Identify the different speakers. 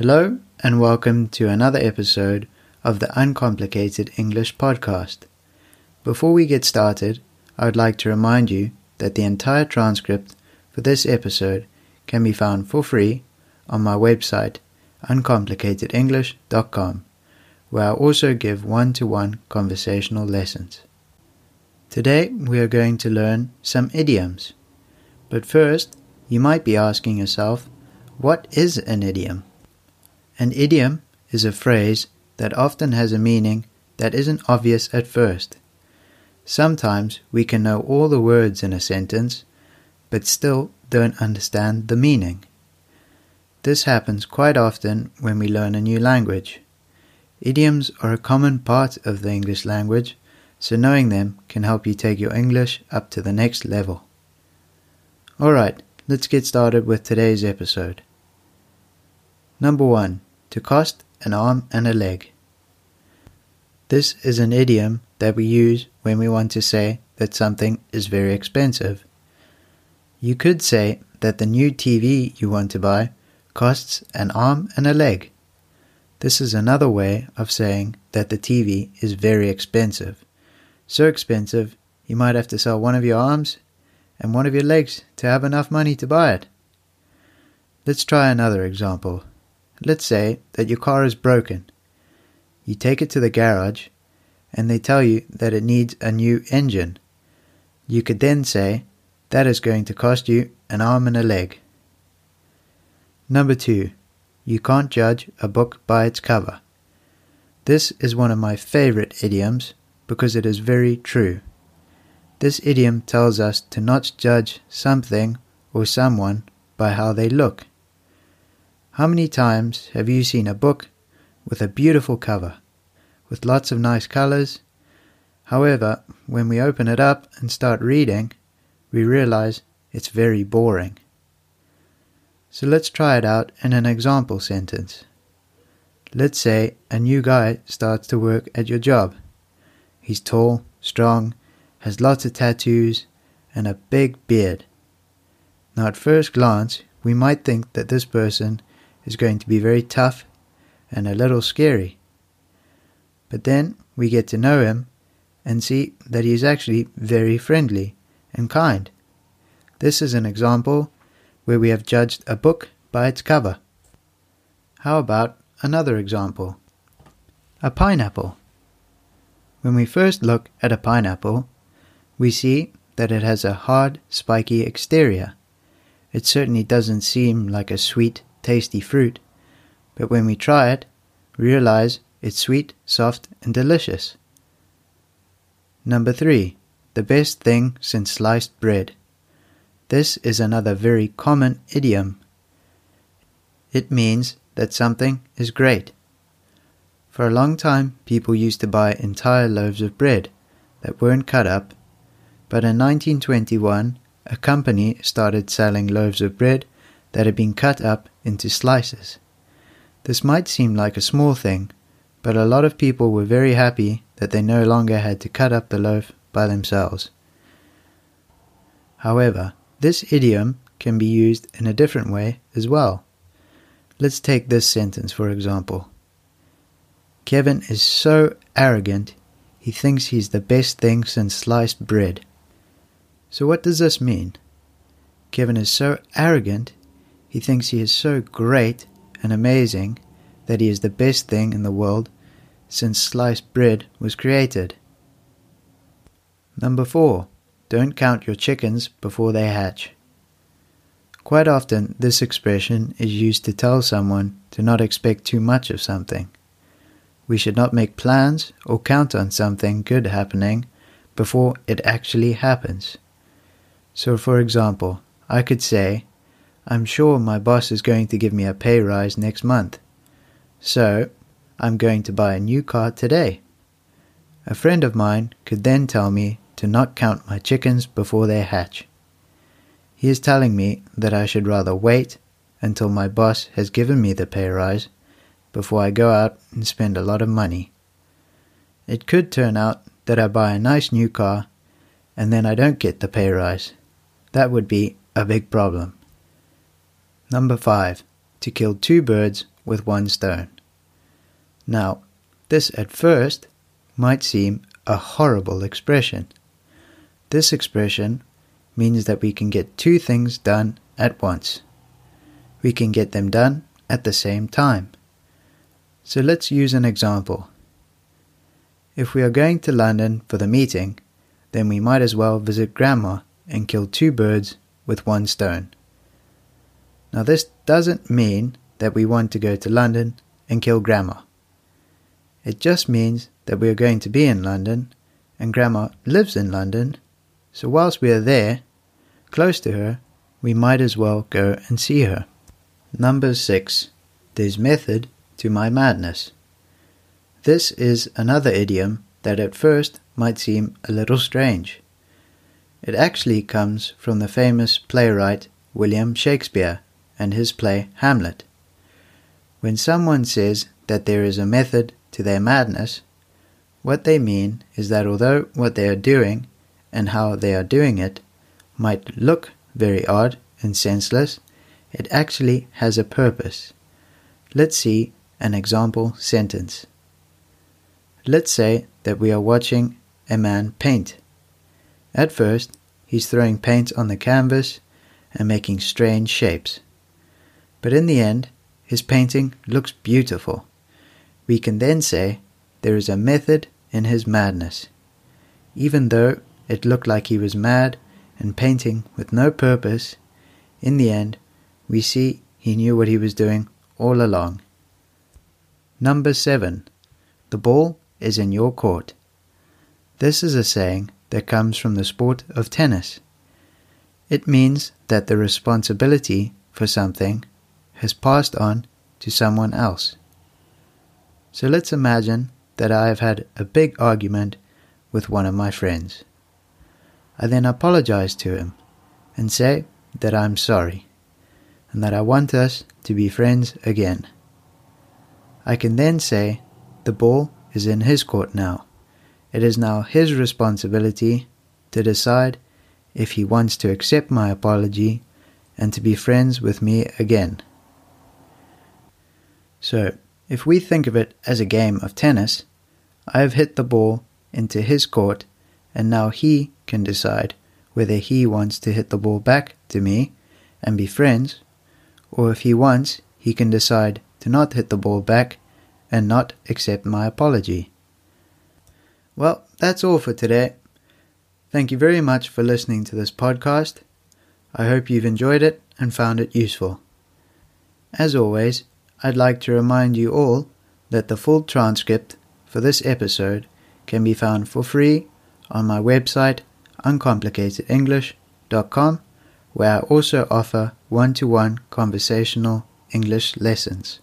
Speaker 1: Hello, and welcome to another episode of the Uncomplicated English Podcast. Before we get started, I would like to remind you that the entire transcript for this episode can be found for free on my website, uncomplicatedenglish.com, where I also give one to one conversational lessons. Today we are going to learn some idioms. But first, you might be asking yourself, what is an idiom? An idiom is a phrase that often has a meaning that isn't obvious at first. Sometimes we can know all the words in a sentence, but still don't understand the meaning. This happens quite often when we learn a new language. Idioms are a common part of the English language, so knowing them can help you take your English up to the next level. Alright, let's get started with today's episode. Number 1 to cost an arm and a leg. This is an idiom that we use when we want to say that something is very expensive. You could say that the new TV you want to buy costs an arm and a leg. This is another way of saying that the TV is very expensive. So expensive, you might have to sell one of your arms and one of your legs to have enough money to buy it. Let's try another example. Let's say that your car is broken. You take it to the garage and they tell you that it needs a new engine. You could then say that is going to cost you an arm and a leg. Number two, you can't judge a book by its cover. This is one of my favorite idioms because it is very true. This idiom tells us to not judge something or someone by how they look. How many times have you seen a book with a beautiful cover, with lots of nice colors? However, when we open it up and start reading, we realize it's very boring. So let's try it out in an example sentence. Let's say a new guy starts to work at your job. He's tall, strong, has lots of tattoos, and a big beard. Now, at first glance, we might think that this person is going to be very tough and a little scary. But then we get to know him and see that he is actually very friendly and kind. This is an example where we have judged a book by its cover. How about another example? A pineapple. When we first look at a pineapple, we see that it has a hard, spiky exterior. It certainly doesn't seem like a sweet, tasty fruit, but when we try it, realize it's sweet, soft, and delicious. Number three, the best thing since sliced bread. This is another very common idiom. It means that something is great. For a long time, people used to buy entire loaves of bread that weren't cut up, but in 1921, a company started selling loaves of bread that had been cut up into slices. This might seem like a small thing, but a lot of people were very happy that they no longer had to cut up the loaf by themselves. However, this idiom can be used in a different way as well. Let's take this sentence for example. Kevin is so arrogant, he thinks he's the best thing since sliced bread. So, what does this mean? Kevin is so arrogant, he thinks he is so great and amazing that he is the best thing in the world since sliced bread was created. Number 4. Don't count your chickens before they hatch. Quite often, this expression is used to tell someone to not expect too much of something. We should not make plans or count on something good happening before it actually happens. So, for example, I could say, I'm sure my boss is going to give me a pay rise next month. So, I'm going to buy a new car today. A friend of mine could then tell me to not count my chickens before they hatch. He is telling me that I should rather wait until my boss has given me the pay rise before I go out and spend a lot of money. It could turn out that I buy a nice new car and then I don't get the pay rise. That would be a big problem. Number 5. To kill two birds with one stone. Now, this at first might seem a horrible expression. This expression means that we can get two things done at once. We can get them done at the same time. So let's use an example. If we are going to London for the meeting, then we might as well visit Grandma and kill two birds with one stone. Now, this doesn't mean that we want to go to London and kill Grandma. It just means that we are going to be in London, and Grandma lives in London, so whilst we are there, close to her, we might as well go and see her. Number 6. There's method to my madness. This is another idiom that at first might seem a little strange. It actually comes from the famous playwright William Shakespeare and his play Hamlet. When someone says that there is a method to their madness, what they mean is that although what they are doing and how they are doing it might look very odd and senseless, it actually has a purpose. Let's see an example sentence. Let's say that we are watching a man paint. At first, he's throwing paint on the canvas and making strange shapes. But in the end, his painting looks beautiful. We can then say there is a method in his madness. Even though it looked like he was mad and painting with no purpose, in the end, we see he knew what he was doing all along. Number 7. The ball is in your court. This is a saying that comes from the sport of tennis. It means that the responsibility for something has passed on to someone else. So let's imagine that I have had a big argument with one of my friends. I then apologize to him and say that I'm sorry and that I want us to be friends again. I can then say the ball is in his court now. It is now his responsibility to decide if he wants to accept my apology and to be friends with me again. So, if we think of it as a game of tennis, I have hit the ball into his court, and now he can decide whether he wants to hit the ball back to me and be friends, or if he wants, he can decide to not hit the ball back and not accept my apology. Well, that's all for today. Thank you very much for listening to this podcast. I hope you've enjoyed it and found it useful. As always, I'd like to remind you all that the full transcript for this episode can be found for free on my website uncomplicatedenglish.com where I also offer one to one conversational English lessons.